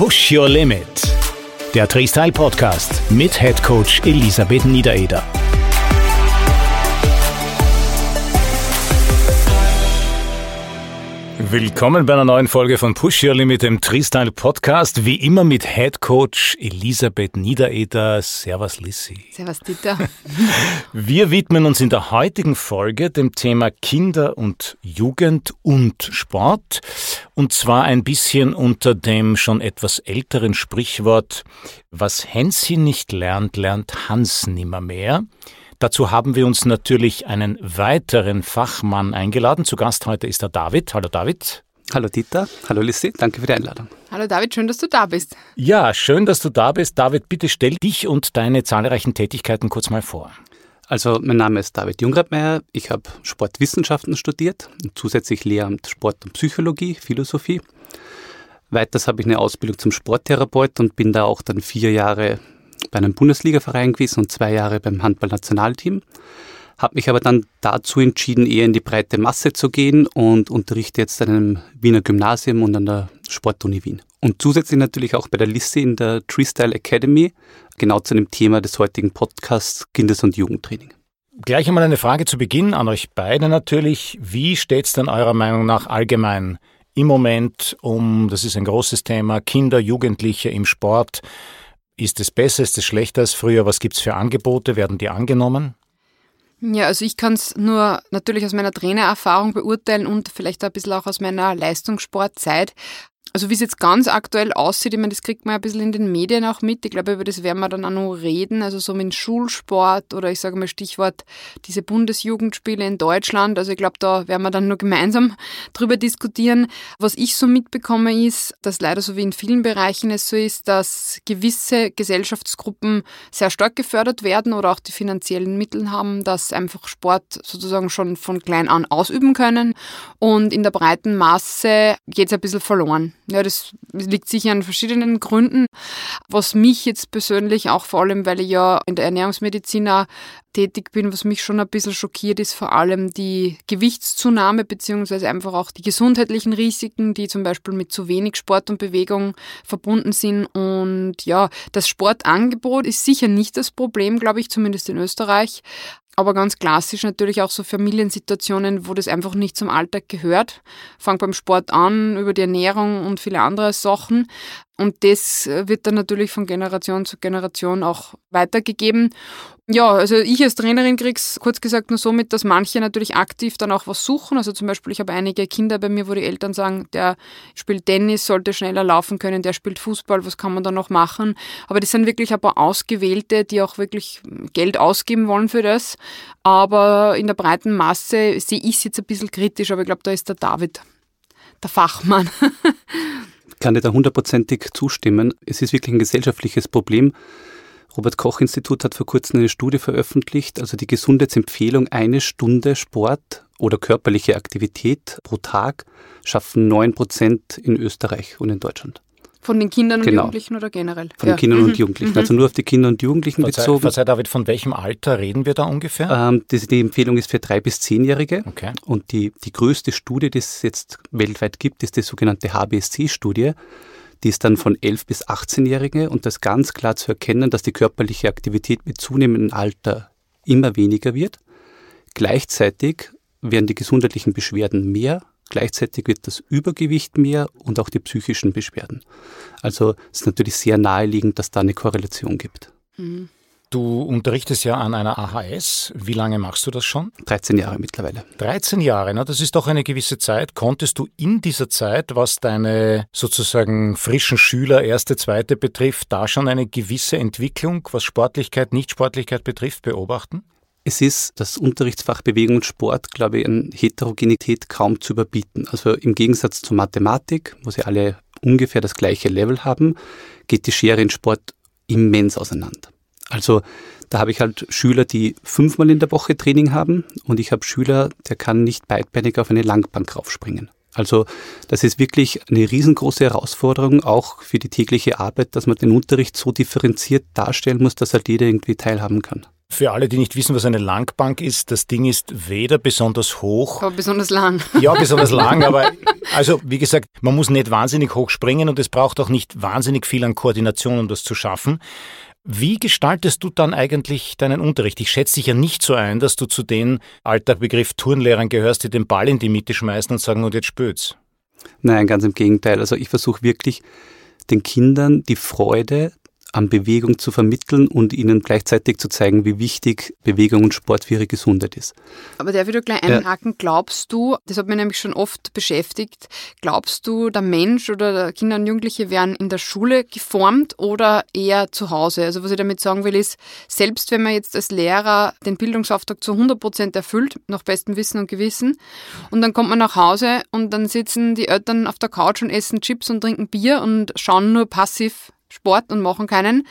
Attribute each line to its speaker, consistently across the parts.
Speaker 1: Push Your Limit. Der Freestyle Podcast mit Head Coach Elisabeth Niedereder. Willkommen bei einer neuen Folge von Push Your Limit, dem Freestyle Podcast. Wie immer mit Head Coach Elisabeth Niedereder. Servus Lissi.
Speaker 2: Servus Dieter.
Speaker 1: Wir widmen uns in der heutigen Folge dem Thema Kinder und Jugend und Sport. Und zwar ein bisschen unter dem schon etwas älteren Sprichwort, was Hänsi nicht lernt, lernt Hans nimmermehr. Dazu haben wir uns natürlich einen weiteren Fachmann eingeladen. Zu Gast heute ist der David. Hallo David.
Speaker 3: Hallo Dieter, hallo Lissi, danke für die Einladung.
Speaker 2: Hallo David, schön, dass du da bist.
Speaker 1: Ja, schön, dass du da bist. David, bitte stell dich und deine zahlreichen Tätigkeiten kurz mal vor.
Speaker 3: Also, mein Name ist David Jungradmeier. Ich habe Sportwissenschaften studiert und zusätzlich Lehramt Sport und Psychologie, Philosophie. Weiters habe ich eine Ausbildung zum Sporttherapeut und bin da auch dann vier Jahre bei einem Bundesligaverein gewesen und zwei Jahre beim Handballnationalteam. Habe mich aber dann dazu entschieden, eher in die breite Masse zu gehen und unterrichte jetzt an einem Wiener Gymnasium und an der Sportuni Wien. Und zusätzlich natürlich auch bei der Liste in der Treestyle Academy, genau zu dem Thema des heutigen Podcasts Kindes- und Jugendtraining.
Speaker 1: Gleich einmal eine Frage zu Beginn an euch beide natürlich. Wie steht es denn eurer Meinung nach allgemein im Moment um, das ist ein großes Thema, Kinder, Jugendliche im Sport? Ist es besser, ist es schlechter als früher? Was gibt es für Angebote? Werden die angenommen?
Speaker 2: Ja, also ich kann es nur natürlich aus meiner Trainererfahrung beurteilen und vielleicht ein bisschen auch aus meiner Leistungssportzeit. Also wie es jetzt ganz aktuell aussieht, ich meine, das kriegt man ein bisschen in den Medien auch mit. Ich glaube, über das werden wir dann auch noch reden. Also so mit Schulsport oder ich sage mal Stichwort diese Bundesjugendspiele in Deutschland. Also ich glaube, da werden wir dann nur gemeinsam drüber diskutieren. Was ich so mitbekomme ist, dass leider so wie in vielen Bereichen es so ist, dass gewisse Gesellschaftsgruppen sehr stark gefördert werden oder auch die finanziellen Mittel haben, dass einfach Sport sozusagen schon von klein an ausüben können. Und in der breiten Masse geht es ein bisschen verloren. Ja, das liegt sicher an verschiedenen Gründen. Was mich jetzt persönlich auch vor allem, weil ich ja in der Ernährungsmedizin auch tätig bin, was mich schon ein bisschen schockiert, ist vor allem die Gewichtszunahme beziehungsweise einfach auch die gesundheitlichen Risiken, die zum Beispiel mit zu wenig Sport und Bewegung verbunden sind. Und ja, das Sportangebot ist sicher nicht das Problem, glaube ich, zumindest in Österreich aber ganz klassisch natürlich auch so Familiensituationen, wo das einfach nicht zum Alltag gehört. Fang beim Sport an, über die Ernährung und viele andere Sachen. Und das wird dann natürlich von Generation zu Generation auch weitergegeben. Ja, also ich als Trainerin krieg's kurz gesagt nur so mit, dass manche natürlich aktiv dann auch was suchen. Also zum Beispiel, ich habe einige Kinder bei mir, wo die Eltern sagen, der spielt Tennis, sollte schneller laufen können, der spielt Fußball, was kann man da noch machen? Aber das sind wirklich ein paar Ausgewählte, die auch wirklich Geld ausgeben wollen für das. Aber in der breiten Masse sehe ich es jetzt ein bisschen kritisch, aber ich glaube, da ist der David, der Fachmann.
Speaker 3: kann dir da hundertprozentig zustimmen. Es ist wirklich ein gesellschaftliches Problem. Robert Koch Institut hat vor kurzem eine Studie veröffentlicht, also die Gesundheitsempfehlung, eine Stunde Sport oder körperliche Aktivität pro Tag schaffen neun Prozent in Österreich und in Deutschland.
Speaker 2: Von den Kindern und genau. Jugendlichen oder generell?
Speaker 3: Von ja. den Kindern mhm. und Jugendlichen. Also nur auf die Kinder und Jugendlichen
Speaker 1: Verzeih,
Speaker 3: bezogen.
Speaker 1: Verzeih, David, von welchem Alter reden wir da ungefähr?
Speaker 3: Ähm, die, die, Empfehlung ist für drei bis zehnjährige.
Speaker 1: Okay.
Speaker 3: Und die, die größte Studie, die es jetzt weltweit gibt, ist die sogenannte HBSC-Studie. Die ist dann von 11 bis 18-Jährige und das ganz klar zu erkennen, dass die körperliche Aktivität mit zunehmendem Alter immer weniger wird. Gleichzeitig werden die gesundheitlichen Beschwerden mehr Gleichzeitig wird das Übergewicht mehr und auch die psychischen Beschwerden. Also es ist natürlich sehr naheliegend, dass da eine Korrelation gibt.
Speaker 1: Mhm. Du unterrichtest ja an einer AHS. Wie lange machst du das schon?
Speaker 3: 13 Jahre mittlerweile.
Speaker 1: 13 Jahre, na, das ist doch eine gewisse Zeit. Konntest du in dieser Zeit, was deine sozusagen frischen Schüler, erste, zweite betrifft, da schon eine gewisse Entwicklung, was Sportlichkeit, Nichtsportlichkeit betrifft, beobachten?
Speaker 3: Es ist das Unterrichtsfach Bewegung und Sport, glaube ich, an Heterogenität kaum zu überbieten. Also im Gegensatz zur Mathematik, wo sie alle ungefähr das gleiche Level haben, geht die Schere in Sport immens auseinander. Also da habe ich halt Schüler, die fünfmal in der Woche Training haben und ich habe Schüler, der kann nicht beidbeinig auf eine Langbank raufspringen. Also das ist wirklich eine riesengroße Herausforderung, auch für die tägliche Arbeit, dass man den Unterricht so differenziert darstellen muss, dass halt jeder irgendwie teilhaben kann.
Speaker 1: Für alle, die nicht wissen, was eine Langbank ist, das Ding ist weder besonders hoch.
Speaker 2: Aber besonders lang.
Speaker 1: Ja, besonders lang, aber also wie gesagt, man muss nicht wahnsinnig hoch springen und es braucht auch nicht wahnsinnig viel an Koordination, um das zu schaffen. Wie gestaltest du dann eigentlich deinen Unterricht? Ich schätze dich ja nicht so ein, dass du zu den alter Begriff Turnlehrern gehörst, die den Ball in die Mitte schmeißen und sagen, und jetzt spürt's.
Speaker 3: Nein, ganz im Gegenteil. Also ich versuche wirklich den Kindern die Freude an Bewegung zu vermitteln und ihnen gleichzeitig zu zeigen, wie wichtig Bewegung und Sport für ihre Gesundheit ist.
Speaker 2: Aber der wieder gleich einhaken, glaubst du, das hat mich nämlich schon oft beschäftigt, glaubst du, der Mensch oder der Kinder und Jugendliche werden in der Schule geformt oder eher zu Hause? Also was ich damit sagen will, ist, selbst wenn man jetzt als Lehrer den Bildungsauftrag zu 100 Prozent erfüllt, nach bestem Wissen und Gewissen, und dann kommt man nach Hause und dann sitzen die Eltern auf der Couch und essen Chips und trinken Bier und schauen nur passiv Sport und machen keinen.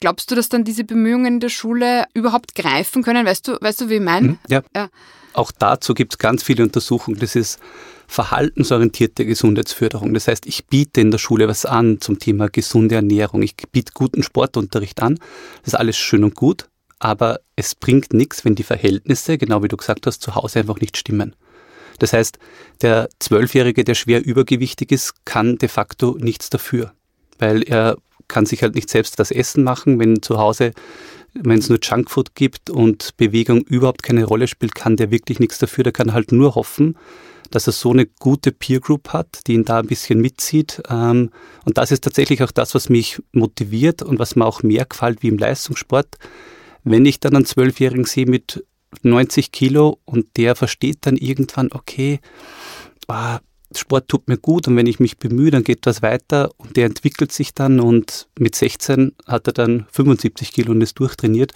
Speaker 2: Glaubst du, dass dann diese Bemühungen in der Schule überhaupt greifen können? Weißt du, weißt du wie ich meine? Mhm,
Speaker 3: ja. ja. Auch dazu gibt es ganz viele Untersuchungen. Das ist verhaltensorientierte Gesundheitsförderung. Das heißt, ich biete in der Schule was an zum Thema gesunde Ernährung. Ich biete guten Sportunterricht an. Das ist alles schön und gut, aber es bringt nichts, wenn die Verhältnisse, genau wie du gesagt hast, zu Hause einfach nicht stimmen. Das heißt, der Zwölfjährige, der schwer übergewichtig ist, kann de facto nichts dafür, weil er kann sich halt nicht selbst das Essen machen, wenn zu Hause, wenn es nur Junkfood gibt und Bewegung überhaupt keine Rolle spielt, kann der wirklich nichts dafür. Der kann halt nur hoffen, dass er so eine gute Peer Group hat, die ihn da ein bisschen mitzieht. Ähm, und das ist tatsächlich auch das, was mich motiviert und was mir auch mehr gefällt wie im Leistungssport. Wenn ich dann einen Zwölfjährigen sehe mit 90 Kilo und der versteht dann irgendwann, okay, ah, Sport tut mir gut und wenn ich mich bemühe, dann geht was weiter und der entwickelt sich dann und mit 16 hat er dann 75 Kilo und ist durchtrainiert.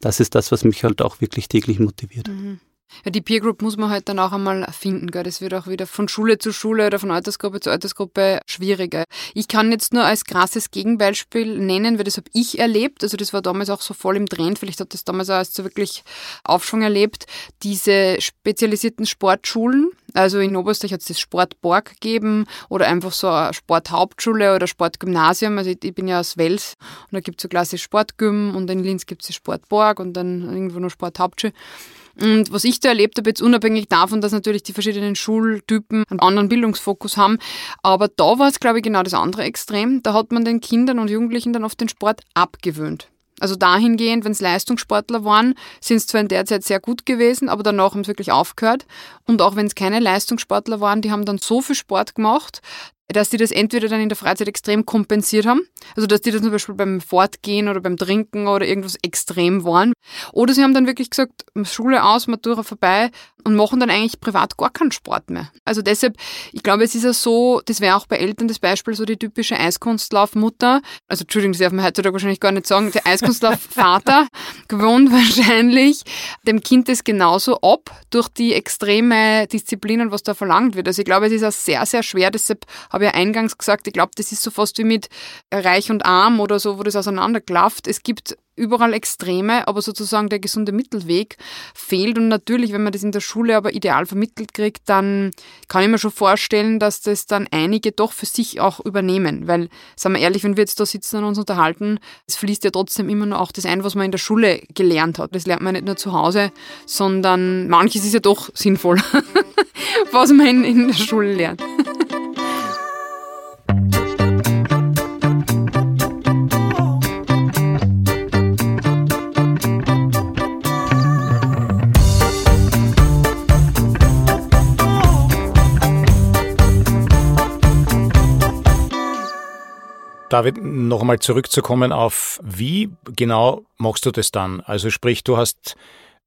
Speaker 3: Das ist das, was mich halt auch wirklich täglich motiviert. Mhm.
Speaker 2: Ja, die Peer Group muss man halt dann auch einmal finden. Gell? Das wird auch wieder von Schule zu Schule oder von Altersgruppe zu Altersgruppe schwieriger. Ich kann jetzt nur als krasses Gegenbeispiel nennen, weil das habe ich erlebt. Also das war damals auch so voll im Trend. Vielleicht hat das damals auch als so wirklich Aufschwung erlebt. Diese spezialisierten Sportschulen. Also in Oberösterreich hat es das Sportborg gegeben oder einfach so eine Sporthauptschule oder Sportgymnasium. Also ich, ich bin ja aus Wels und da gibt es so klassisch Sportgym und in Linz gibt es Sportborg und dann irgendwo noch Sporthauptschule. Und was ich da erlebt habe, jetzt unabhängig davon, dass natürlich die verschiedenen Schultypen einen anderen Bildungsfokus haben, aber da war es, glaube ich, genau das andere Extrem. Da hat man den Kindern und Jugendlichen dann oft den Sport abgewöhnt. Also dahingehend, wenn es Leistungssportler waren, sind es zwar in der Zeit sehr gut gewesen, aber danach haben sie wirklich aufgehört. Und auch wenn es keine Leistungssportler waren, die haben dann so viel Sport gemacht, dass die das entweder dann in der Freizeit extrem kompensiert haben, also dass die das zum Beispiel beim Fortgehen oder beim Trinken oder irgendwas extrem waren, oder sie haben dann wirklich gesagt, Schule aus, Matura vorbei und machen dann eigentlich privat gar keinen Sport mehr. Also deshalb, ich glaube, es ist ja so, das wäre auch bei Eltern das Beispiel, so die typische Eiskunstlaufmutter, also Entschuldigung, das darf man heutzutage wahrscheinlich gar nicht sagen, der Eiskunstlaufvater gewohnt wahrscheinlich dem Kind das genauso ab durch die extreme Disziplin und was da verlangt wird. Also ich glaube, es ist auch sehr, sehr schwer, deshalb habe ich ja eingangs gesagt, ich glaube, das ist so fast wie mit Reich und Arm oder so, wo das auseinanderklafft. Es gibt überall Extreme, aber sozusagen der gesunde Mittelweg fehlt. Und natürlich, wenn man das in der Schule aber ideal vermittelt kriegt, dann kann ich mir schon vorstellen, dass das dann einige doch für sich auch übernehmen. Weil, sagen wir ehrlich, wenn wir jetzt da sitzen und uns unterhalten, es fließt ja trotzdem immer noch auch das ein, was man in der Schule gelernt hat. Das lernt man nicht nur zu Hause, sondern manches ist ja doch sinnvoll, was man in der Schule lernt.
Speaker 1: David, noch einmal zurückzukommen auf, wie genau machst du das dann? Also sprich, du hast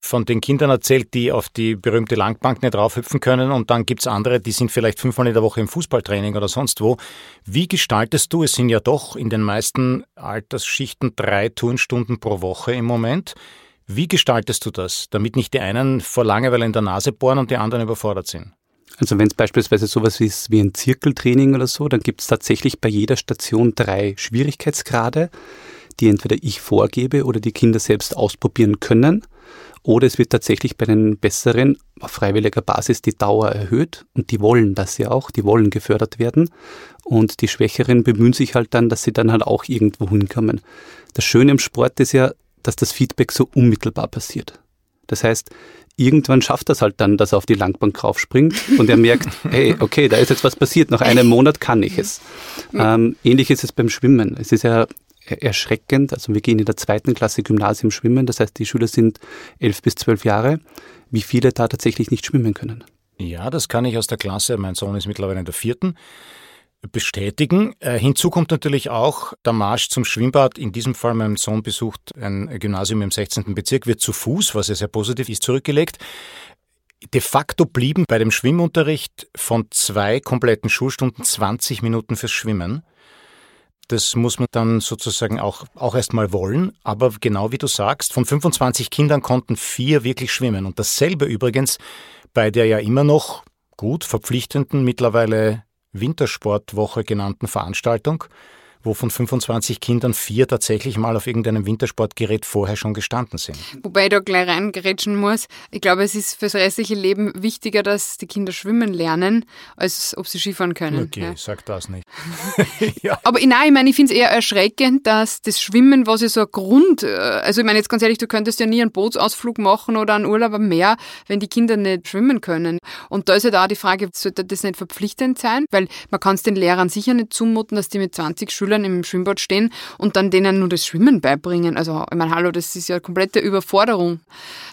Speaker 1: von den Kindern erzählt, die auf die berühmte Langbank nicht raufhüpfen können und dann gibt's andere, die sind vielleicht fünfmal in der Woche im Fußballtraining oder sonst wo. Wie gestaltest du, es sind ja doch in den meisten Altersschichten drei Turnstunden pro Woche im Moment. Wie gestaltest du das, damit nicht die einen vor Langeweile in der Nase bohren und die anderen überfordert sind?
Speaker 3: Also wenn es beispielsweise sowas ist wie ein Zirkeltraining oder so, dann gibt es tatsächlich bei jeder Station drei Schwierigkeitsgrade, die entweder ich vorgebe oder die Kinder selbst ausprobieren können. Oder es wird tatsächlich bei den Besseren auf freiwilliger Basis die Dauer erhöht und die wollen das ja auch, die wollen gefördert werden. Und die Schwächeren bemühen sich halt dann, dass sie dann halt auch irgendwo hinkommen. Das Schöne im Sport ist ja, dass das Feedback so unmittelbar passiert. Das heißt, irgendwann schafft das halt dann, dass er auf die Langbank raufspringt und er merkt, hey, okay, da ist jetzt was passiert, nach einem Monat kann ich es. Ähm, ähnlich ist es beim Schwimmen. Es ist ja erschreckend, also wir gehen in der zweiten Klasse Gymnasium schwimmen, das heißt, die Schüler sind elf bis zwölf Jahre, wie viele da tatsächlich nicht schwimmen können.
Speaker 1: Ja, das kann ich aus der Klasse, mein Sohn ist mittlerweile in der vierten, bestätigen. Äh, hinzu kommt natürlich auch der Marsch zum Schwimmbad. In diesem Fall, mein Sohn besucht ein Gymnasium im 16. Bezirk, wird zu Fuß, was ja sehr positiv ist, zurückgelegt. De facto blieben bei dem Schwimmunterricht von zwei kompletten Schulstunden 20 Minuten fürs Schwimmen. Das muss man dann sozusagen auch, auch erst mal wollen. Aber genau wie du sagst, von 25 Kindern konnten vier wirklich schwimmen. Und dasselbe übrigens bei der ja immer noch gut verpflichtenden, mittlerweile Wintersportwoche genannten Veranstaltung wo von 25 Kindern vier tatsächlich mal auf irgendeinem Wintersportgerät vorher schon gestanden sind.
Speaker 2: Wobei ich da gleich reingerätschen muss. Ich glaube, es ist fürs restliche Leben wichtiger, dass die Kinder schwimmen lernen, als ob sie Skifahren können.
Speaker 1: Okay, ja. sag das nicht.
Speaker 2: ja. Aber nein, ich meine, ich finde es eher erschreckend, dass das Schwimmen, was ja so ein Grund, äh, also ich meine jetzt ganz ehrlich, du könntest ja nie einen Bootsausflug machen oder einen Urlaub am Meer, wenn die Kinder nicht schwimmen können. Und da ist ja halt da die Frage, sollte das nicht verpflichtend sein? Weil man kann es den Lehrern sicher nicht zumuten, dass die mit 20 Schülern Schülern im Schwimmbad stehen und dann denen nur das Schwimmen beibringen. Also, ich meine, hallo, das ist ja komplette Überforderung.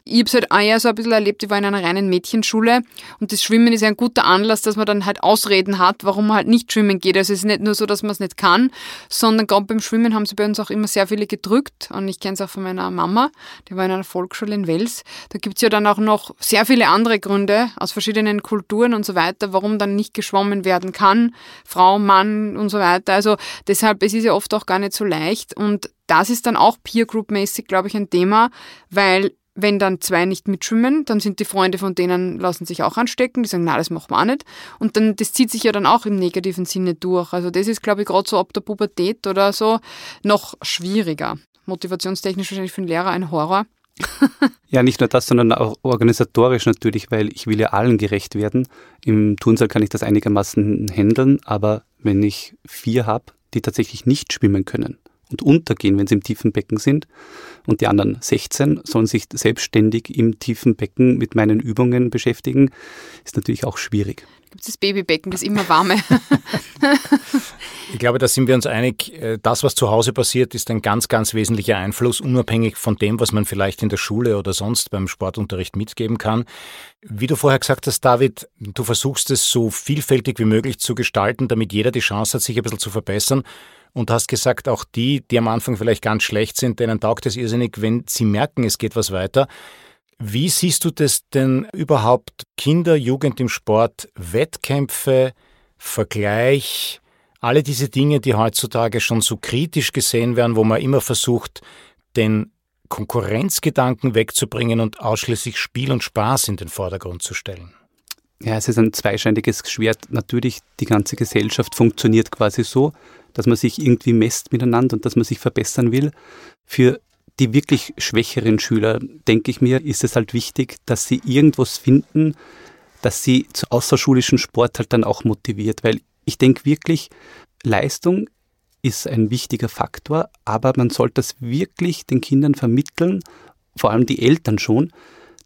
Speaker 2: Ich habe es halt auch eher so ein bisschen erlebt, ich war in einer reinen Mädchenschule und das Schwimmen ist ja ein guter Anlass, dass man dann halt Ausreden hat, warum man halt nicht schwimmen geht. Also es ist nicht nur so, dass man es nicht kann, sondern gerade beim Schwimmen haben sie bei uns auch immer sehr viele gedrückt und ich kenne es auch von meiner Mama, die war in einer Volksschule in Wels. Da gibt es ja dann auch noch sehr viele andere Gründe aus verschiedenen Kulturen und so weiter, warum dann nicht geschwommen werden kann, Frau, Mann und so weiter. Also deshalb deshalb, es ist ja oft auch gar nicht so leicht. Und das ist dann auch Peer Group-mäßig, glaube ich, ein Thema, weil wenn dann zwei nicht mitschwimmen, dann sind die Freunde von denen, lassen sich auch anstecken, die sagen, na, das machen wir auch nicht. Und dann, das zieht sich ja dann auch im negativen Sinne durch. Also das ist, glaube ich, gerade so ab der Pubertät oder so noch schwieriger. Motivationstechnisch wahrscheinlich für den Lehrer ein Horror.
Speaker 3: ja, nicht nur das, sondern auch organisatorisch natürlich, weil ich will ja allen gerecht werden. Im Turnsaal kann ich das einigermaßen handeln, aber wenn ich vier habe, die tatsächlich nicht schwimmen können und untergehen, wenn sie im tiefen Becken sind. Und die anderen 16 sollen sich selbstständig im tiefen Becken mit meinen Übungen beschäftigen. Ist natürlich auch schwierig.
Speaker 2: Gibt es das Babybecken, das immer warme?
Speaker 1: ich glaube, da sind wir uns einig. Äh, das, was zu Hause passiert, ist ein ganz, ganz wesentlicher Einfluss, unabhängig von dem, was man vielleicht in der Schule oder sonst beim Sportunterricht mitgeben kann. Wie du vorher gesagt hast, David, du versuchst es so vielfältig wie möglich zu gestalten, damit jeder die Chance hat, sich ein bisschen zu verbessern. Und hast gesagt, auch die, die am Anfang vielleicht ganz schlecht sind, denen taugt es irrsinnig, wenn sie merken, es geht was weiter. Wie siehst du das denn überhaupt? Kinder, Jugend im Sport, Wettkämpfe, Vergleich, alle diese Dinge, die heutzutage schon so kritisch gesehen werden, wo man immer versucht, den Konkurrenzgedanken wegzubringen und ausschließlich Spiel und Spaß in den Vordergrund zu stellen.
Speaker 3: Ja, es ist ein zweischneidiges Schwert. Natürlich, die ganze Gesellschaft funktioniert quasi so, dass man sich irgendwie messt miteinander und dass man sich verbessern will. Für die wirklich schwächeren Schüler, denke ich mir, ist es halt wichtig, dass sie irgendwas finden, dass sie zu außerschulischen Sport halt dann auch motiviert, weil ich denke wirklich, Leistung ist ein wichtiger Faktor, aber man sollte das wirklich den Kindern vermitteln, vor allem die Eltern schon,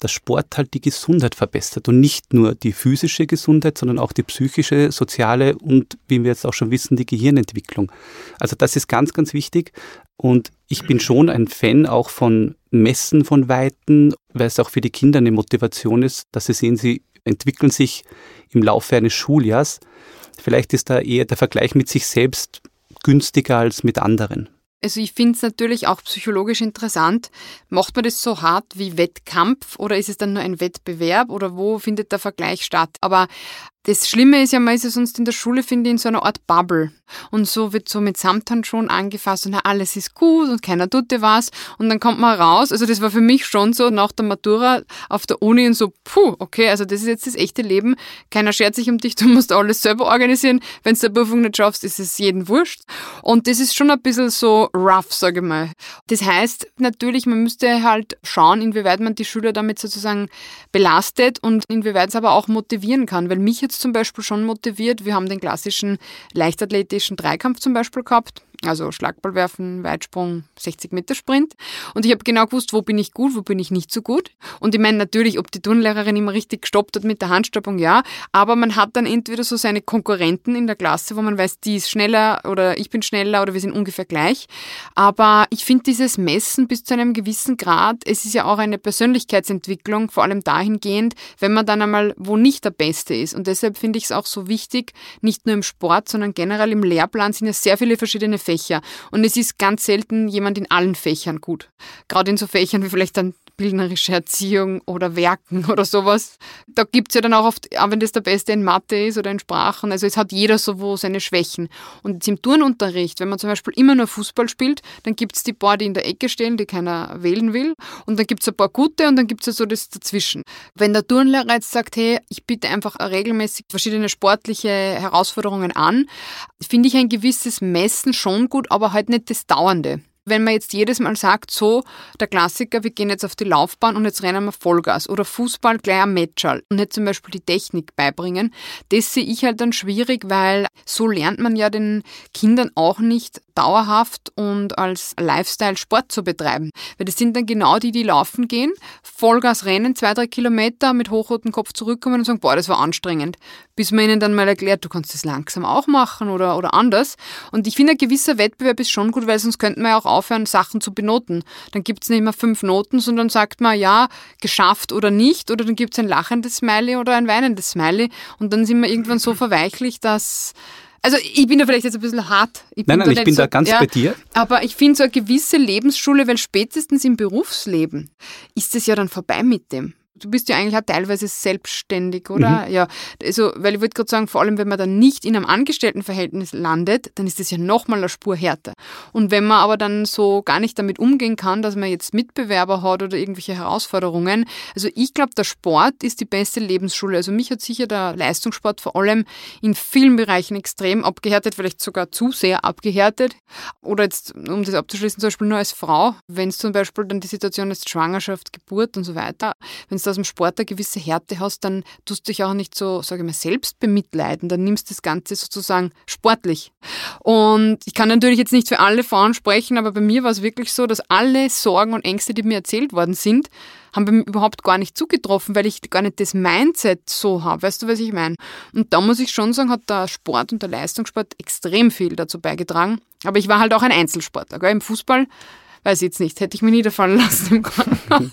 Speaker 3: dass Sport halt die Gesundheit verbessert und nicht nur die physische Gesundheit, sondern auch die psychische, soziale und, wie wir jetzt auch schon wissen, die Gehirnentwicklung. Also das ist ganz, ganz wichtig und ich bin schon ein Fan auch von Messen von Weiten, weil es auch für die Kinder eine Motivation ist, dass sie sehen, sie entwickeln sich im Laufe eines Schuljahrs. Vielleicht ist da eher der Vergleich mit sich selbst günstiger als mit anderen.
Speaker 2: Also ich finde es natürlich auch psychologisch interessant. Macht man das so hart wie Wettkampf oder ist es dann nur ein Wettbewerb oder wo findet der Vergleich statt? Aber das Schlimme ist ja, man ist ja sonst in der Schule, finde ich, in so einer Art Bubble. Und so wird so mit Samthandschuhen angefasst und na, alles ist gut und keiner tut dir was. Und dann kommt man raus. Also das war für mich schon so nach der Matura auf der Uni und so, puh, okay, also das ist jetzt das echte Leben. Keiner schert sich um dich, du musst alles selber organisieren. Wenn du der Prüfung nicht schaffst, ist es jeden wurscht. Und das ist schon ein bisschen so rough, sage ich mal. Das heißt natürlich, man müsste halt schauen, inwieweit man die Schüler damit sozusagen belastet und inwieweit es aber auch motivieren kann. Weil mich jetzt zum Beispiel schon motiviert. Wir haben den klassischen leichtathletischen Dreikampf zum Beispiel gehabt. Also Schlagball werfen, Weitsprung, 60 Meter Sprint. Und ich habe genau gewusst, wo bin ich gut, wo bin ich nicht so gut. Und ich meine natürlich, ob die Turnlehrerin immer richtig gestoppt hat mit der Handstoppung, ja. Aber man hat dann entweder so seine Konkurrenten in der Klasse, wo man weiß, die ist schneller oder ich bin schneller oder wir sind ungefähr gleich. Aber ich finde dieses Messen bis zu einem gewissen Grad, es ist ja auch eine Persönlichkeitsentwicklung, vor allem dahingehend, wenn man dann einmal wo nicht der Beste ist. Und deshalb finde ich es auch so wichtig, nicht nur im Sport, sondern generell im Lehrplan sind ja sehr viele verschiedene Fächer. Und es ist ganz selten jemand in allen Fächern gut. Gerade in so Fächern wie vielleicht dann bildnerische Erziehung oder Werken oder sowas. Da gibt es ja dann auch oft, auch wenn das der Beste in Mathe ist oder in Sprachen, also es hat jeder so seine Schwächen. Und jetzt im Turnunterricht, wenn man zum Beispiel immer nur Fußball spielt, dann gibt es die paar, die in der Ecke stehen, die keiner wählen will. Und dann gibt es ein paar gute und dann gibt es ja so das dazwischen. Wenn der Turnlehrer jetzt sagt, hey, ich biete einfach regelmäßig verschiedene sportliche Herausforderungen an, finde ich ein gewisses Messen schon gut, aber halt nicht das Dauernde. Wenn man jetzt jedes Mal sagt, so, der Klassiker, wir gehen jetzt auf die Laufbahn und jetzt rennen wir Vollgas oder Fußball gleich am Matchall und nicht zum Beispiel die Technik beibringen, das sehe ich halt dann schwierig, weil so lernt man ja den Kindern auch nicht dauerhaft und als Lifestyle Sport zu betreiben. Weil das sind dann genau die, die laufen gehen, Vollgas rennen, zwei, drei Kilometer mit hochrotem Kopf zurückkommen und sagen, boah, das war anstrengend. Bis man ihnen dann mal erklärt, du kannst das langsam auch machen oder, oder anders. Und ich finde, ein gewisser Wettbewerb ist schon gut, weil sonst könnte man ja auch aufhören, Sachen zu benoten. Dann gibt es nicht mehr fünf Noten, sondern sagt man, ja, geschafft oder nicht. Oder dann gibt es ein lachendes Smiley oder ein weinendes Smiley. Und dann sind wir irgendwann so verweichlich, dass also ich bin da vielleicht jetzt ein bisschen hart.
Speaker 3: Ich nein, nein, ich bin so, da ganz ja, bei dir.
Speaker 2: Aber ich finde so eine gewisse Lebensschule, weil spätestens im Berufsleben ist es ja dann vorbei mit dem. Du bist ja eigentlich auch teilweise selbstständig, oder? Mhm. Ja, also, weil ich würde gerade sagen, vor allem wenn man dann nicht in einem Angestelltenverhältnis landet, dann ist das ja nochmal eine Spur härter. Und wenn man aber dann so gar nicht damit umgehen kann, dass man jetzt Mitbewerber hat oder irgendwelche Herausforderungen, also ich glaube, der Sport ist die beste Lebensschule. Also mich hat sicher der Leistungssport vor allem in vielen Bereichen extrem abgehärtet, vielleicht sogar zu sehr abgehärtet. Oder jetzt, um das abzuschließen, zum Beispiel nur als Frau, wenn es zum Beispiel dann die Situation ist, Schwangerschaft, Geburt und so weiter, wenn du aus dem Sport eine gewisse Härte hast, dann tust du dich auch nicht so, sage ich mal, selbst bemitleiden. Dann nimmst du das Ganze sozusagen sportlich. Und ich kann natürlich jetzt nicht für alle Frauen sprechen, aber bei mir war es wirklich so, dass alle Sorgen und Ängste, die mir erzählt worden sind, haben bei mir überhaupt gar nicht zugetroffen, weil ich gar nicht das Mindset so habe. Weißt du, was ich meine? Und da muss ich schon sagen, hat der Sport und der Leistungssport extrem viel dazu beigetragen. Aber ich war halt auch ein Einzelsportler. Gell? Im Fußball weiß ich jetzt nicht, hätte ich mir niederfallen lassen im Krankenhaus.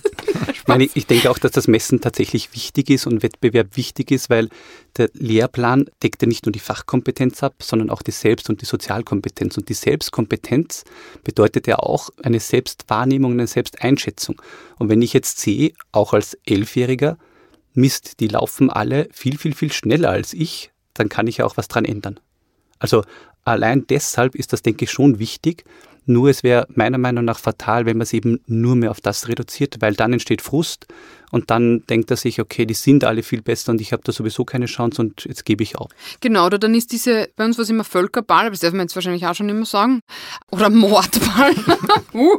Speaker 3: Nein, ich denke auch, dass das Messen tatsächlich wichtig ist und Wettbewerb wichtig ist, weil der Lehrplan deckt ja nicht nur die Fachkompetenz ab, sondern auch die Selbst- und die Sozialkompetenz. Und die Selbstkompetenz bedeutet ja auch eine Selbstwahrnehmung, eine Selbsteinschätzung. Und wenn ich jetzt sehe, auch als Elfjähriger, Mist, die laufen alle viel, viel, viel schneller als ich, dann kann ich ja auch was dran ändern. Also allein deshalb ist das, denke ich, schon wichtig, nur es wäre meiner Meinung nach fatal, wenn man es eben nur mehr auf das reduziert, weil dann entsteht Frust und dann denkt er sich, okay, die sind alle viel besser und ich habe da sowieso keine Chance und jetzt gebe ich auf.
Speaker 2: Genau, oder dann ist diese, bei uns war es immer Völkerball, aber das darf man jetzt wahrscheinlich auch schon immer sagen, oder Mordball. Uh.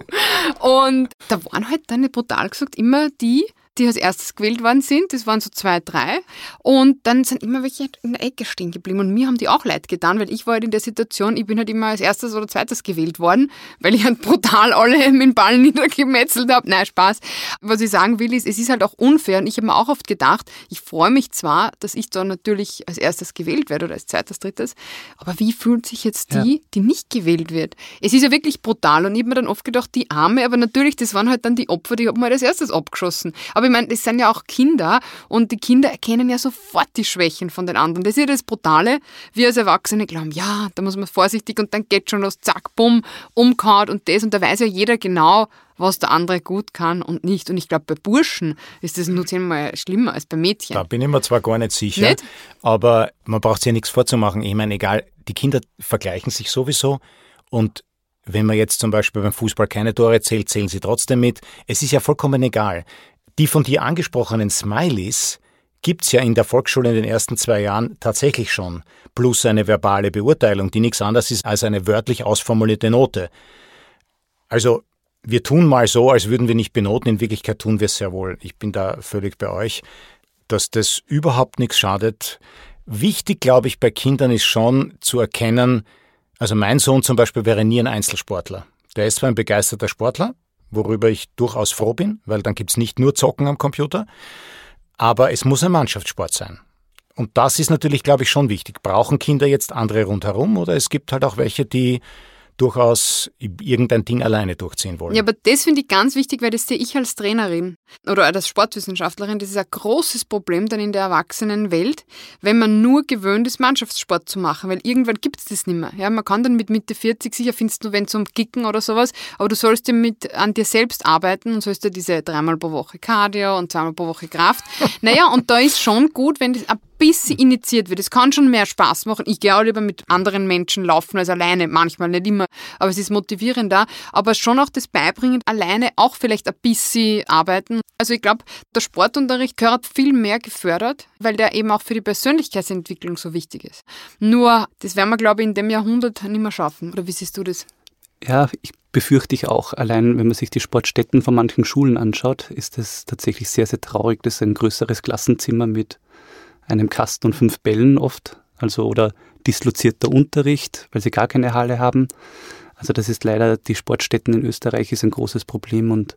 Speaker 2: und da waren halt dann brutal gesagt immer die, die als erstes gewählt worden sind. Das waren so zwei, drei. Und dann sind immer welche in der Ecke stehen geblieben. Und mir haben die auch leid getan, weil ich war halt in der Situation, ich bin halt immer als erstes oder zweites gewählt worden, weil ich halt brutal alle mit dem Ball niedergemetzelt habe. Nein, Spaß. Was ich sagen will, ist, es ist halt auch unfair. Und ich habe mir auch oft gedacht, ich freue mich zwar, dass ich da natürlich als erstes gewählt werde oder als zweites, drittes, aber wie fühlt sich jetzt die, ja. die nicht gewählt wird? Es ist ja wirklich brutal. Und ich habe mir dann oft gedacht, die Arme, aber natürlich, das waren halt dann die Opfer, die haben halt als erstes abgeschossen. Aber aber ich meine, das sind ja auch Kinder und die Kinder erkennen ja sofort die Schwächen von den anderen. Das ist ja das Brutale. Wir als Erwachsene glauben, ja, da muss man vorsichtig und dann geht schon los, zack, bumm, umkaut und das. Und da weiß ja jeder genau, was der andere gut kann und nicht. Und ich glaube, bei Burschen ist das nur zehnmal schlimmer als bei Mädchen.
Speaker 1: Da bin ich mir zwar gar nicht sicher, nicht? aber man braucht sich ja nichts vorzumachen. Ich meine, egal, die Kinder vergleichen sich sowieso und wenn man jetzt zum Beispiel beim Fußball keine Tore zählt, zählen sie trotzdem mit. Es ist ja vollkommen egal. Die von dir angesprochenen Smileys gibt's ja in der Volksschule in den ersten zwei Jahren tatsächlich schon, plus eine verbale Beurteilung, die nichts anderes ist als eine wörtlich ausformulierte Note. Also wir tun mal so, als würden wir nicht benoten, in Wirklichkeit tun wir es sehr wohl. Ich bin da völlig bei euch, dass das überhaupt nichts schadet. Wichtig, glaube ich, bei Kindern ist schon zu erkennen, Also mein Sohn zum Beispiel wäre nie ein Einzelsportler. Der ist zwar ein begeisterter Sportler, worüber ich durchaus froh bin, weil dann gibt's nicht nur Zocken am Computer, aber es muss ein Mannschaftssport sein. Und das ist natürlich, glaube ich, schon wichtig. Brauchen Kinder jetzt andere rundherum oder es gibt halt auch welche, die durchaus irgendein Ding alleine durchziehen wollen.
Speaker 2: Ja, aber das finde ich ganz wichtig, weil das sehe ich als Trainerin oder als Sportwissenschaftlerin, das ist ein großes Problem dann in der Erwachsenenwelt, wenn man nur gewöhnt ist, Mannschaftssport zu machen, weil irgendwann gibt es das nicht mehr. Ja, man kann dann mit Mitte 40 sicher findest du, wenn es um Kicken oder sowas, aber du sollst ja mit an dir selbst arbeiten und sollst ja diese dreimal pro Woche Cardio und zweimal pro Woche Kraft. naja, und da ist schon gut, wenn das ein bisschen initiiert wird. Es kann schon mehr Spaß machen. Ich gehe auch lieber mit anderen Menschen laufen als alleine. Manchmal, nicht immer. Aber es ist motivierender. Aber schon auch das Beibringen, alleine auch vielleicht ein bisschen arbeiten. Also ich glaube, der Sportunterricht gehört viel mehr gefördert, weil der eben auch für die Persönlichkeitsentwicklung so wichtig ist. Nur, das werden wir, glaube ich, in dem Jahrhundert nicht mehr schaffen. Oder wie siehst du das?
Speaker 3: Ja, ich befürchte ich auch. Allein wenn man sich die Sportstätten von manchen Schulen anschaut, ist es tatsächlich sehr, sehr traurig. Das ist ein größeres Klassenzimmer mit einem Kasten und fünf Bällen oft, also oder dislozierter Unterricht, weil sie gar keine Halle haben. Also das ist leider, die Sportstätten in Österreich ist ein großes Problem und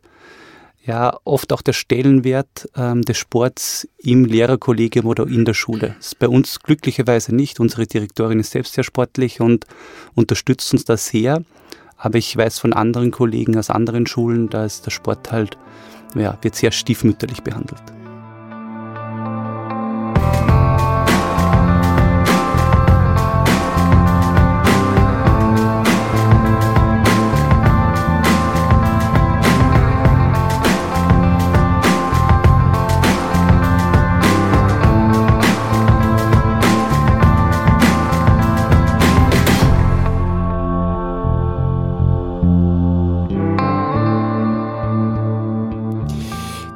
Speaker 3: ja, oft auch der Stellenwert ähm, des Sports im Lehrerkollegium oder in der Schule. Das ist bei uns glücklicherweise nicht. Unsere Direktorin ist selbst sehr sportlich und unterstützt uns da sehr. Aber ich weiß von anderen Kollegen aus anderen Schulen, da ist der Sport halt, ja, wird sehr stiefmütterlich behandelt.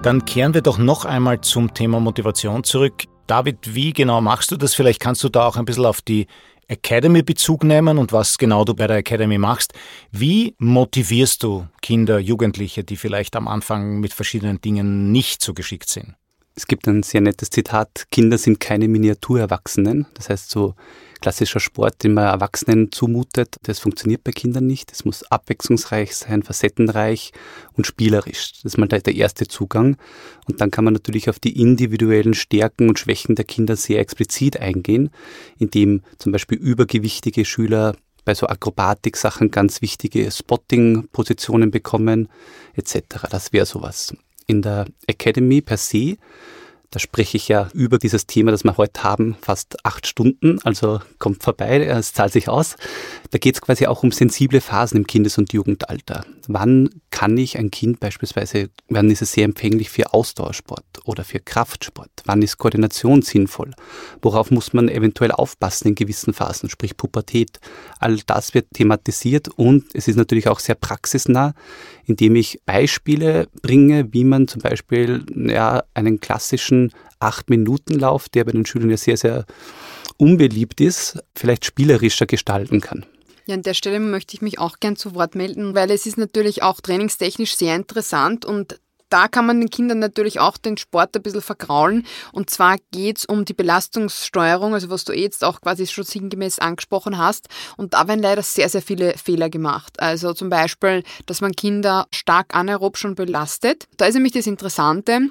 Speaker 1: Dann kehren wir doch noch einmal zum Thema Motivation zurück. David, wie genau machst du das? Vielleicht kannst du da auch ein bisschen auf die Academy Bezug nehmen und was genau du bei der Academy machst. Wie motivierst du Kinder, Jugendliche, die vielleicht am Anfang mit verschiedenen Dingen nicht so geschickt sind?
Speaker 3: Es gibt ein sehr nettes Zitat, Kinder sind keine Miniaturerwachsenen. Das heißt, so klassischer Sport, den man Erwachsenen zumutet, das funktioniert bei Kindern nicht. Es muss abwechslungsreich sein, facettenreich und spielerisch. Das ist mal der erste Zugang. Und dann kann man natürlich auf die individuellen Stärken und Schwächen der Kinder sehr explizit eingehen, indem zum Beispiel übergewichtige Schüler bei so Akrobatik-Sachen ganz wichtige Spotting-Positionen bekommen, etc. Das wäre sowas. In der Academy per se da spreche ich ja über dieses Thema, das wir heute haben, fast acht Stunden. Also kommt vorbei, es zahlt sich aus. Da geht es quasi auch um sensible Phasen im Kindes- und Jugendalter. Wann kann ich ein Kind beispielsweise, wann ist es sehr empfänglich für Ausdauersport oder für Kraftsport? Wann ist Koordination sinnvoll? Worauf muss man eventuell aufpassen in gewissen Phasen, sprich Pubertät? All das wird thematisiert und es ist natürlich auch sehr praxisnah, indem ich Beispiele bringe, wie man zum Beispiel ja, einen klassischen Acht-Minuten-Lauf, der bei den Schülern ja sehr, sehr unbeliebt ist, vielleicht spielerischer gestalten kann.
Speaker 2: Ja, an der Stelle möchte ich mich auch gern zu Wort melden, weil es ist natürlich auch trainingstechnisch sehr interessant und da kann man den Kindern natürlich auch den Sport ein bisschen vergraulen. Und zwar geht es um die Belastungssteuerung, also was du jetzt auch quasi schon sinngemäß angesprochen hast. Und da werden leider sehr, sehr viele Fehler gemacht. Also zum Beispiel, dass man Kinder stark anaerob schon belastet. Da ist nämlich das Interessante,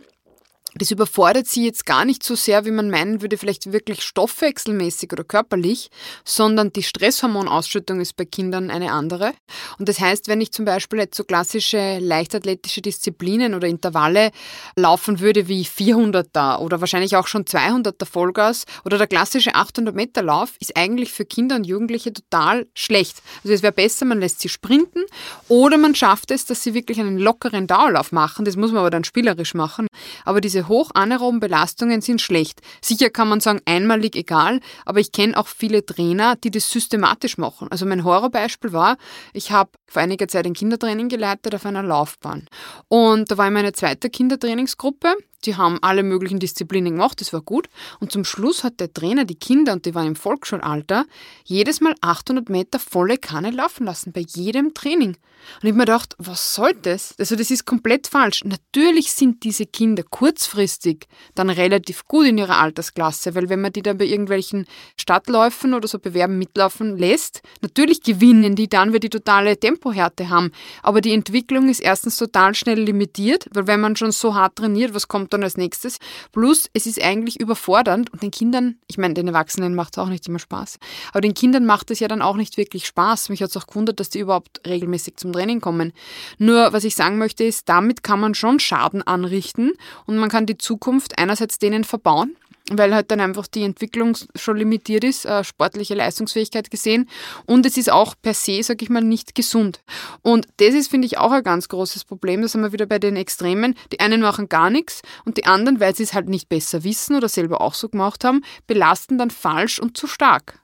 Speaker 2: das überfordert sie jetzt gar nicht so sehr, wie man meinen würde, vielleicht wirklich stoffwechselmäßig oder körperlich, sondern die Stresshormonausschüttung ist bei Kindern eine andere. Und das heißt, wenn ich zum Beispiel jetzt so klassische leichtathletische Disziplinen oder Intervalle laufen würde wie 400er oder wahrscheinlich auch schon 200er Vollgas oder der klassische 800 Meter Lauf, ist eigentlich für Kinder und Jugendliche total schlecht. Also es wäre besser, man lässt sie sprinten oder man schafft es, dass sie wirklich einen lockeren Dauerlauf machen. Das muss man aber dann spielerisch machen. Aber diese hochanaeroben Belastungen sind schlecht. Sicher kann man sagen, einmalig egal, aber ich kenne auch viele Trainer, die das systematisch machen. Also mein Horrorbeispiel war, ich habe vor einiger Zeit ein Kindertraining geleitet auf einer Laufbahn. Und da war ich meine zweite Kindertrainingsgruppe. Die haben alle möglichen Disziplinen gemacht, das war gut. Und zum Schluss hat der Trainer die Kinder, und die waren im Volksschulalter, jedes Mal 800 Meter volle Kanne laufen lassen, bei jedem Training. Und ich habe mir gedacht, was soll das? Also das ist komplett falsch. Natürlich sind diese Kinder kurzfristig dann relativ gut in ihrer Altersklasse, weil wenn man die dann bei irgendwelchen Stadtläufen oder so bewerben mitlaufen lässt, natürlich gewinnen die dann, weil die totale Tempohärte haben. Aber die Entwicklung ist erstens total schnell limitiert, weil wenn man schon so hart trainiert, was kommt dann als nächstes? Plus, es ist eigentlich überfordernd und den Kindern, ich meine, den Erwachsenen macht es auch nicht immer Spaß, aber den Kindern macht es ja dann auch nicht wirklich Spaß. Mich hat es auch gewundert, dass die überhaupt regelmäßig zum Training kommen. Nur, was ich sagen möchte, ist, damit kann man schon Schaden anrichten und man kann die Zukunft einerseits denen verbauen, weil halt dann einfach die Entwicklung schon limitiert ist, äh, sportliche Leistungsfähigkeit gesehen. Und es ist auch per se, sag ich mal, nicht gesund. Und das ist, finde ich, auch ein ganz großes Problem. Da sind wir wieder bei den Extremen. Die einen machen gar nichts und die anderen, weil sie es halt nicht besser wissen oder selber auch so gemacht haben, belasten dann falsch und zu stark.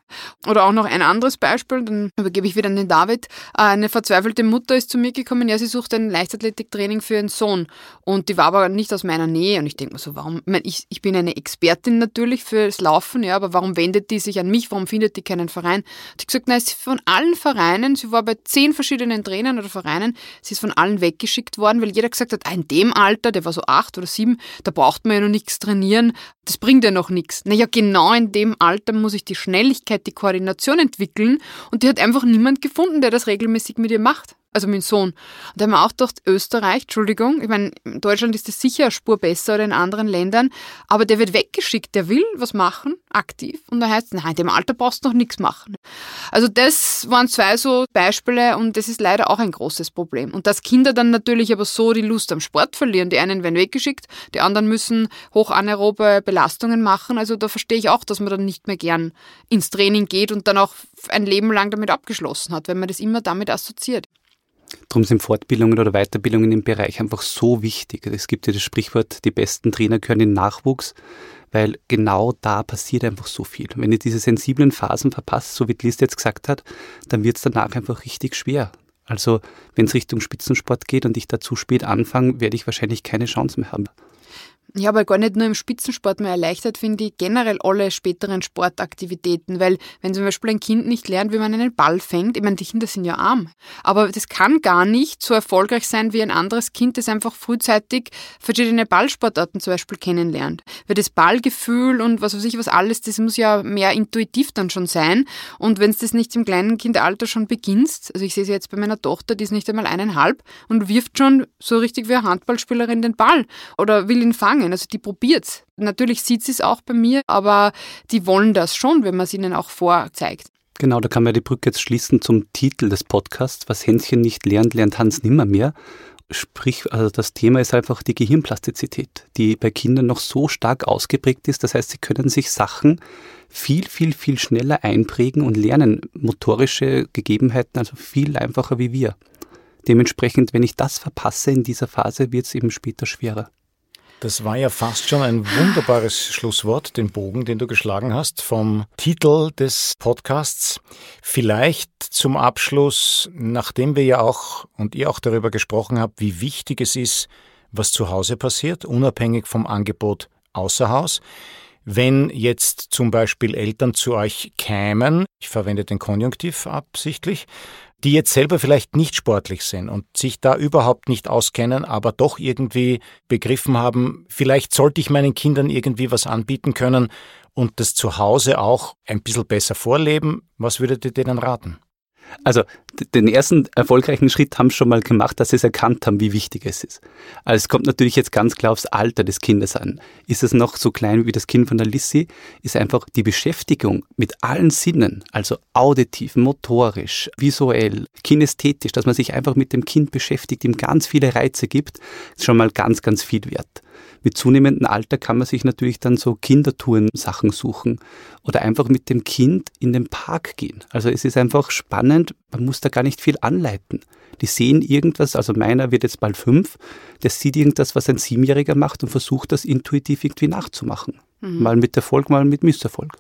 Speaker 2: Oder auch noch ein anderes Beispiel, dann übergebe ich wieder an den David. Eine verzweifelte Mutter ist zu mir gekommen, ja, sie sucht ein Leichtathletiktraining für ihren Sohn. Und die war aber nicht aus meiner Nähe. Und ich denke mir so, warum? Ich, ich bin eine Expertin natürlich fürs Laufen, ja, aber warum wendet die sich an mich? Warum findet die keinen Verein? Und ich gesagt, nein, sie ist von allen Vereinen, sie war bei zehn verschiedenen Trainern oder Vereinen, sie ist von allen weggeschickt worden, weil jeder gesagt hat, ah, in dem Alter, der war so acht oder sieben, da braucht man ja noch nichts trainieren, das bringt ja noch nichts. Naja, genau in dem Alter muss ich die Schnelligkeit, die Koordination entwickeln und die hat einfach niemand gefunden, der das regelmäßig mit ihr macht also mein Sohn. Und da haben wir auch gedacht, Österreich, Entschuldigung, ich meine, in Deutschland ist das sicher eine Spur besser oder in anderen Ländern, aber der wird weggeschickt, der will was machen, aktiv, und da heißt es, nein, in dem Alter brauchst du noch nichts machen. Also das waren zwei so Beispiele und das ist leider auch ein großes Problem. Und dass Kinder dann natürlich aber so die Lust am Sport verlieren, die einen werden weggeschickt, die anderen müssen hoch anaerobe Belastungen machen, also da verstehe ich auch, dass man dann nicht mehr gern ins Training geht und dann auch ein Leben lang damit abgeschlossen hat, wenn man das immer damit assoziiert.
Speaker 3: Darum sind Fortbildungen oder Weiterbildungen im Bereich einfach so wichtig. Es gibt ja das Sprichwort, die besten Trainer können in Nachwuchs, weil genau da passiert einfach so viel. Wenn ihr diese sensiblen Phasen verpasst, so wie Liz jetzt gesagt hat, dann wird es danach einfach richtig schwer. Also wenn es Richtung Spitzensport geht und ich da zu spät anfange, werde ich wahrscheinlich keine Chance mehr haben.
Speaker 2: Ja, aber gar nicht nur im Spitzensport mehr erleichtert, finde ich generell alle späteren Sportaktivitäten, weil wenn zum Beispiel ein Kind nicht lernt, wie man einen Ball fängt, ich meine, die Kinder sind ja arm, aber das kann gar nicht so erfolgreich sein wie ein anderes Kind, das einfach frühzeitig verschiedene Ballsportarten zum Beispiel kennenlernt. Weil das Ballgefühl und was weiß ich was alles, das muss ja mehr intuitiv dann schon sein. Und wenn es das nicht im kleinen Kinderalter schon beginnst, also ich sehe es jetzt bei meiner Tochter, die ist nicht einmal eineinhalb und wirft schon so richtig wie eine Handballspielerin den Ball oder will ihn fangen gegangen. Also die probiert's. Natürlich sieht sie es auch bei mir, aber die wollen das schon, wenn man es ihnen auch vorzeigt.
Speaker 3: Genau, da kann man die Brücke jetzt schließen zum Titel des Podcasts. Was Hänschen nicht lernt, lernt Hans nimmer mehr. Sprich, also das Thema ist einfach die Gehirnplastizität, die bei Kindern noch so stark ausgeprägt ist. Das heißt, sie können sich Sachen viel, viel, viel schneller einprägen und lernen motorische Gegebenheiten, also viel einfacher wie wir. Dementsprechend, wenn ich das verpasse in dieser Phase, wird es eben später schwerer.
Speaker 1: Das war ja fast schon ein wunderbares Schlusswort, den Bogen, den du geschlagen hast vom Titel des Podcasts. Vielleicht zum Abschluss, nachdem wir ja auch und ihr auch darüber gesprochen habt, wie wichtig es ist, was zu Hause passiert, unabhängig vom Angebot außer Haus. Wenn jetzt zum Beispiel Eltern zu euch kämen, ich verwende den Konjunktiv absichtlich, die jetzt selber vielleicht nicht sportlich sind und sich da überhaupt nicht auskennen, aber doch irgendwie begriffen haben, vielleicht sollte ich meinen Kindern irgendwie was anbieten können und das zu Hause auch ein bisschen besser vorleben. Was würdet ihr denen raten?
Speaker 3: Also den ersten erfolgreichen Schritt haben sie schon mal gemacht, dass sie es erkannt haben, wie wichtig es ist. Also es kommt natürlich jetzt ganz klar aufs Alter des Kindes an. Ist es noch so klein wie das Kind von der Lissy, ist einfach die Beschäftigung mit allen Sinnen, also auditiv, motorisch, visuell, kinästhetisch, dass man sich einfach mit dem Kind beschäftigt, ihm ganz viele Reize gibt, ist schon mal ganz, ganz viel wert. Mit zunehmendem Alter kann man sich natürlich dann so Kindertouren-Sachen suchen oder einfach mit dem Kind in den Park gehen. Also es ist einfach spannend, man muss da gar nicht viel anleiten. Die sehen irgendwas, also meiner wird jetzt bald fünf, der sieht irgendwas, was ein Siebenjähriger macht und versucht das intuitiv irgendwie nachzumachen. Mhm. Mal mit Erfolg, mal mit Misserfolg.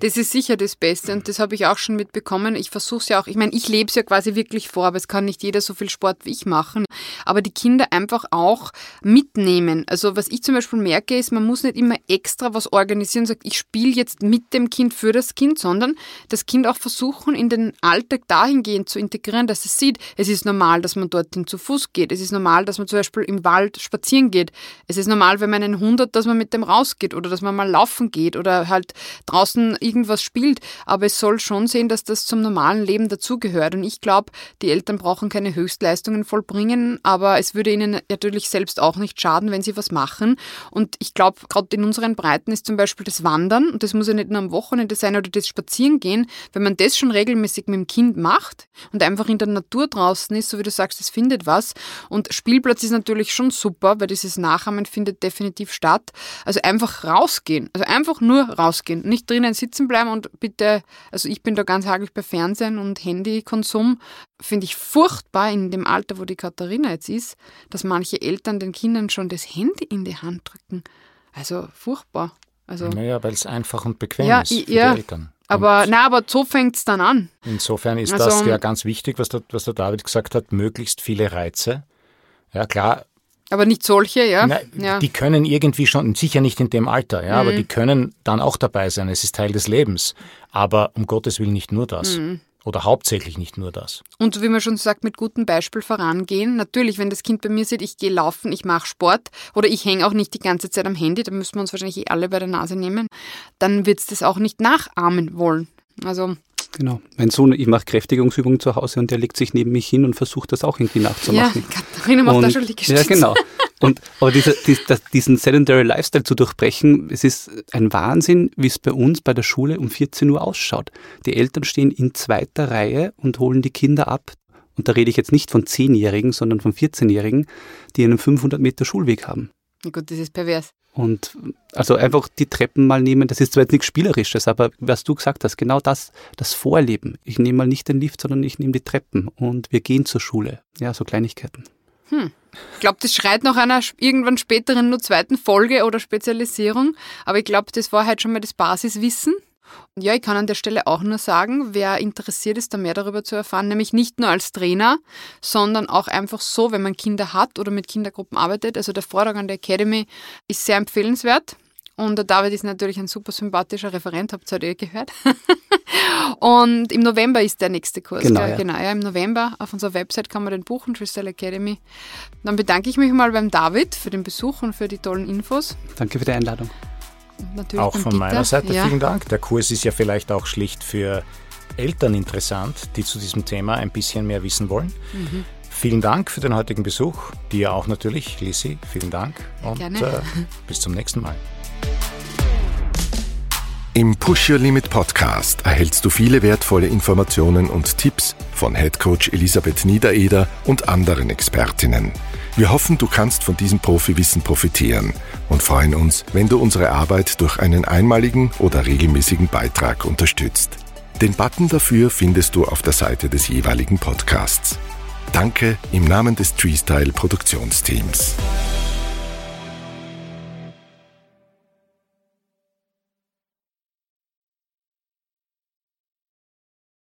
Speaker 2: Das ist sicher das Beste und das habe ich auch schon mitbekommen. Ich versuche es ja auch, ich meine, ich lebe es ja quasi wirklich vor, aber es kann nicht jeder so viel Sport wie ich machen. Aber die Kinder einfach auch mitnehmen. Also was ich zum Beispiel merke, ist, man muss nicht immer extra was organisieren und sagt, ich spiele jetzt mit dem Kind für das Kind, sondern das Kind auch versuchen, in den Alltag dahingehend zu integrieren, dass es sieht, es ist normal, dass man dorthin zu Fuß geht. Es ist normal, dass man zum Beispiel im Wald spazieren geht. Es ist normal, wenn man einen Hund hat, dass man mit dem rausgeht oder dass man mal laufen geht oder halt draußen irgendwas spielt, aber es soll schon sehen, dass das zum normalen Leben dazugehört. Und ich glaube, die Eltern brauchen keine Höchstleistungen vollbringen, aber es würde ihnen natürlich selbst auch nicht schaden, wenn sie was machen. Und ich glaube, gerade in unseren Breiten ist zum Beispiel das Wandern, und das muss ja nicht nur am Wochenende sein oder das Spazierengehen, wenn man das schon regelmäßig mit dem Kind macht und einfach in der Natur draußen ist, so wie du sagst, es findet was. Und Spielplatz ist natürlich schon super, weil dieses Nachahmen findet definitiv statt. Also einfach rausgehen, also einfach nur rausgehen, nicht drinnen sitzen bleiben und bitte, also ich bin da ganz hagelig bei Fernsehen und Handykonsum, finde ich furchtbar in dem Alter, wo die Katharina jetzt ist, dass manche Eltern den Kindern schon das Handy in die Hand drücken. Also furchtbar. Also,
Speaker 1: naja, weil es einfach und bequem ja, ist für ja, die Eltern.
Speaker 2: Aber, na, aber so fängt es dann an.
Speaker 1: Insofern ist also, das ja ganz wichtig, was der, was der David gesagt hat, möglichst viele Reize. Ja, klar,
Speaker 2: aber nicht solche, ja? Na,
Speaker 1: ja. Die können irgendwie schon, sicher nicht in dem Alter, ja, mhm. aber die können dann auch dabei sein. Es ist Teil des Lebens. Aber um Gottes Willen nicht nur das. Mhm. Oder hauptsächlich nicht nur das.
Speaker 2: Und wie man schon sagt, mit gutem Beispiel vorangehen. Natürlich, wenn das Kind bei mir sieht, ich gehe laufen, ich mache Sport oder ich hänge auch nicht die ganze Zeit am Handy, da müssen wir uns wahrscheinlich eh alle bei der Nase nehmen, dann wird es das auch nicht nachahmen wollen. Also
Speaker 3: Genau. Mein Sohn, ich mache Kräftigungsübungen zu Hause und der legt sich neben mich hin und versucht das auch irgendwie nachzumachen.
Speaker 2: Ja, Katharina macht da schon Liegestütze.
Speaker 3: Ja, genau. Und, aber dieser, diesen Sedentary Lifestyle zu durchbrechen, es ist ein Wahnsinn, wie es bei uns bei der Schule um 14 Uhr ausschaut. Die Eltern stehen in zweiter Reihe und holen die Kinder ab. Und da rede ich jetzt nicht von 10-Jährigen, sondern von 14-Jährigen, die einen 500 Meter Schulweg haben.
Speaker 2: Na gut, das ist pervers.
Speaker 3: Und also einfach die Treppen mal nehmen, das ist zwar jetzt nichts Spielerisches, aber was du gesagt hast, genau das, das Vorleben. Ich nehme mal nicht den Lift, sondern ich nehme die Treppen und wir gehen zur Schule. Ja, so Kleinigkeiten.
Speaker 2: Hm. Ich glaube, das schreit nach einer irgendwann späteren nur zweiten Folge oder Spezialisierung, aber ich glaube, das war halt schon mal das Basiswissen. Und ja, ich kann an der Stelle auch nur sagen, wer interessiert ist, da mehr darüber zu erfahren, nämlich nicht nur als Trainer, sondern auch einfach so, wenn man Kinder hat oder mit Kindergruppen arbeitet. Also der Vortrag an der Academy ist sehr empfehlenswert. Und der David ist natürlich ein super sympathischer Referent, habt ihr eh gehört. und im November ist der nächste Kurs.
Speaker 3: Genau, ja.
Speaker 2: genau, ja, im November. Auf unserer Website kann man den buchen, Crystal Academy. Dann bedanke ich mich mal beim David für den Besuch und für die tollen Infos.
Speaker 3: Danke für die Einladung.
Speaker 1: Natürlich auch von meiner Seite ja. vielen Dank. Der Kurs ist ja vielleicht auch schlicht für Eltern interessant, die zu diesem Thema ein bisschen mehr wissen wollen. Mhm. Vielen Dank für den heutigen Besuch. Dir auch natürlich, Lisi. Vielen Dank und äh, bis zum nächsten Mal.
Speaker 4: Im Push Your Limit Podcast erhältst du viele wertvolle Informationen und Tipps von Head Coach Elisabeth Niedereder und anderen Expertinnen. Wir hoffen, du kannst von diesem Profiwissen profitieren und freuen uns, wenn du unsere Arbeit durch einen einmaligen oder regelmäßigen Beitrag unterstützt. Den Button dafür findest du auf der Seite des jeweiligen Podcasts. Danke im Namen des Treestyle Produktionsteams.